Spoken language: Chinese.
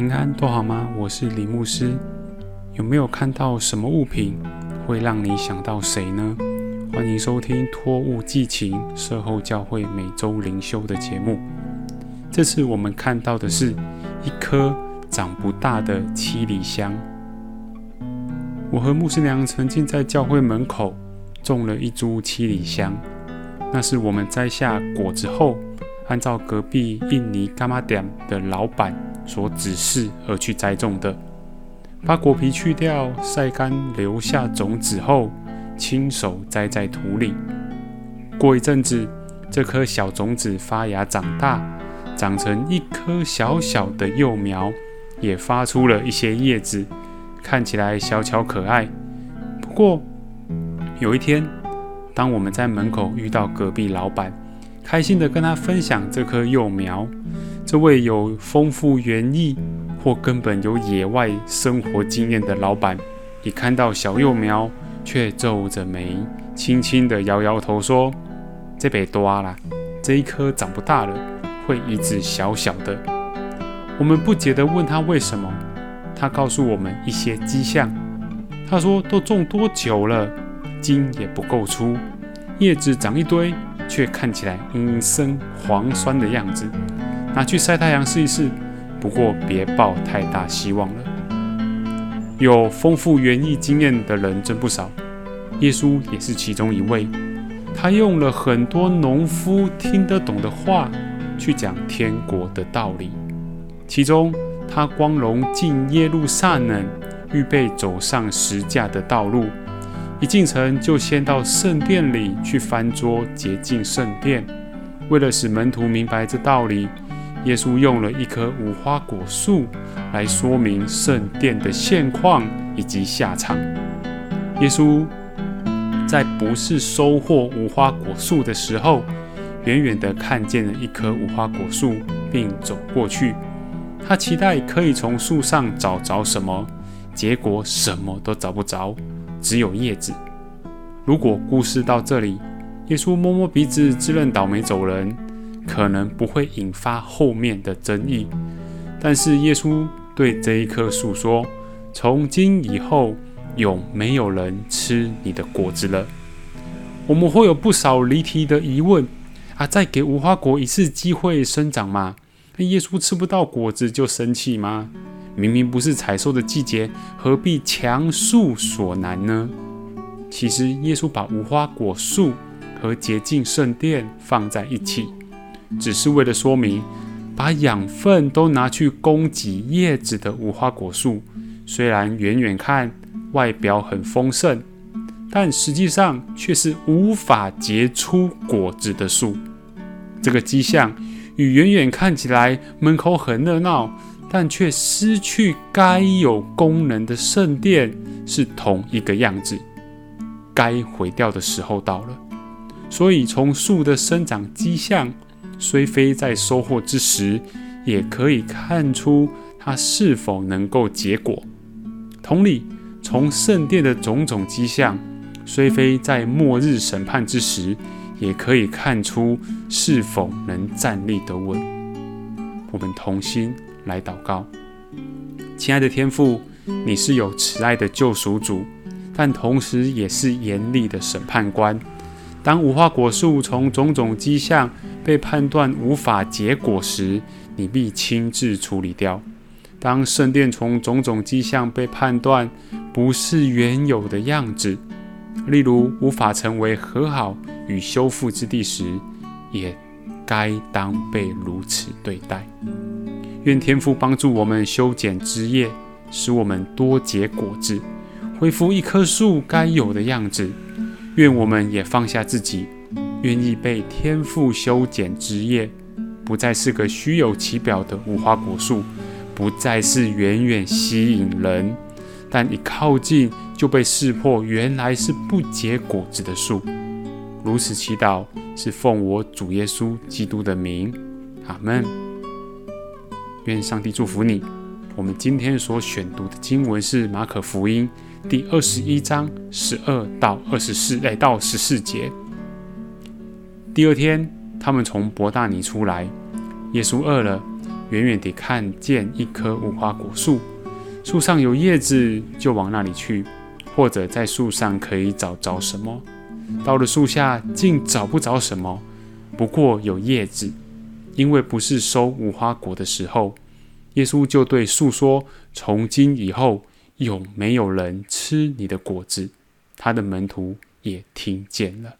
平安都好吗？我是李牧师。有没有看到什么物品会让你想到谁呢？欢迎收听托物寄情社后教会每周灵修的节目。这次我们看到的是一颗长不大的七里香。我和牧师娘曾经在教会门口种了一株七里香，那是我们摘下果子后，按照隔壁印尼嘎玛店的老板。所指示而去栽种的，把果皮去掉，晒干，留下种子后，亲手栽在土里。过一阵子，这颗小种子发芽长大，长成一棵小小的幼苗，也发出了一些叶子，看起来小巧可爱。不过，有一天，当我们在门口遇到隔壁老板，开心地跟他分享这棵幼苗。这位有丰富园艺或根本有野外生活经验的老板，一看到小幼苗，却皱着眉，轻轻地摇摇头说：“这别多了，这一棵长不大了，会一直小小的。”我们不解地问他为什么，他告诉我们一些迹象。他说：“都种多久了，茎也不够粗，叶子长一堆，却看起来阴森黄酸的样子。”拿去晒太阳试一试，不过别抱太大希望了。有丰富园艺经验的人真不少，耶稣也是其中一位。他用了很多农夫听得懂的话去讲天国的道理。其中，他光荣进耶路撒冷，预备走上十架的道路。一进城就先到圣殿里去翻桌洁净圣殿，为了使门徒明白这道理。耶稣用了一棵无花果树来说明圣殿的现况以及下场。耶稣在不是收获无花果树的时候，远远地看见了一棵无花果树，并走过去。他期待可以从树上找着什么，结果什么都找不着，只有叶子。如果故事到这里，耶稣摸摸鼻子，自认倒霉走人。可能不会引发后面的争议，但是耶稣对这一棵树说：“从今以后，有没有人吃你的果子了？”我们会有不少离题的疑问啊！再给无花果一次机会生长吗？那耶稣吃不到果子就生气吗？明明不是采收的季节，何必强树所难呢？其实，耶稣把无花果树和洁净圣殿放在一起。只是为了说明，把养分都拿去供给叶子的无花果树，虽然远远看外表很丰盛，但实际上却是无法结出果子的树。这个迹象与远远看起来门口很热闹，但却失去该有功能的圣殿是同一个样子。该毁掉的时候到了。所以从树的生长迹象。虽非在收获之时，也可以看出它是否能够结果。同理，从圣殿的种种迹象，虽非在末日审判之时，也可以看出是否能站立得稳。我们同心来祷告，亲爱的天父，你是有慈爱的救赎主，但同时也是严厉的审判官。当无花果树从种种迹象，被判断无法结果时，你必亲自处理掉；当圣殿从种种迹象被判断不是原有的样子，例如无法成为和好与修复之地时，也该当被如此对待。愿天父帮助我们修剪枝叶，使我们多结果子，恢复一棵树该有的样子。愿我们也放下自己。愿意被天父修剪枝叶，不再是个虚有其表的无花果树，不再是远远吸引人，但一靠近就被识破，原来是不结果子的树。如此祈祷，是奉我主耶稣基督的名，阿门。愿上帝祝福你。我们今天所选读的经文是马可福音第二十一章十二到二十四，哎，到十四节。第二天，他们从伯大尼出来。耶稣饿了，远远地看见一棵无花果树，树上有叶子，就往那里去；或者在树上可以找着什么，到了树下竟找不着什么，不过有叶子，因为不是收无花果的时候。耶稣就对树说：“从今以后，有没有人吃你的果子？”他的门徒也听见了。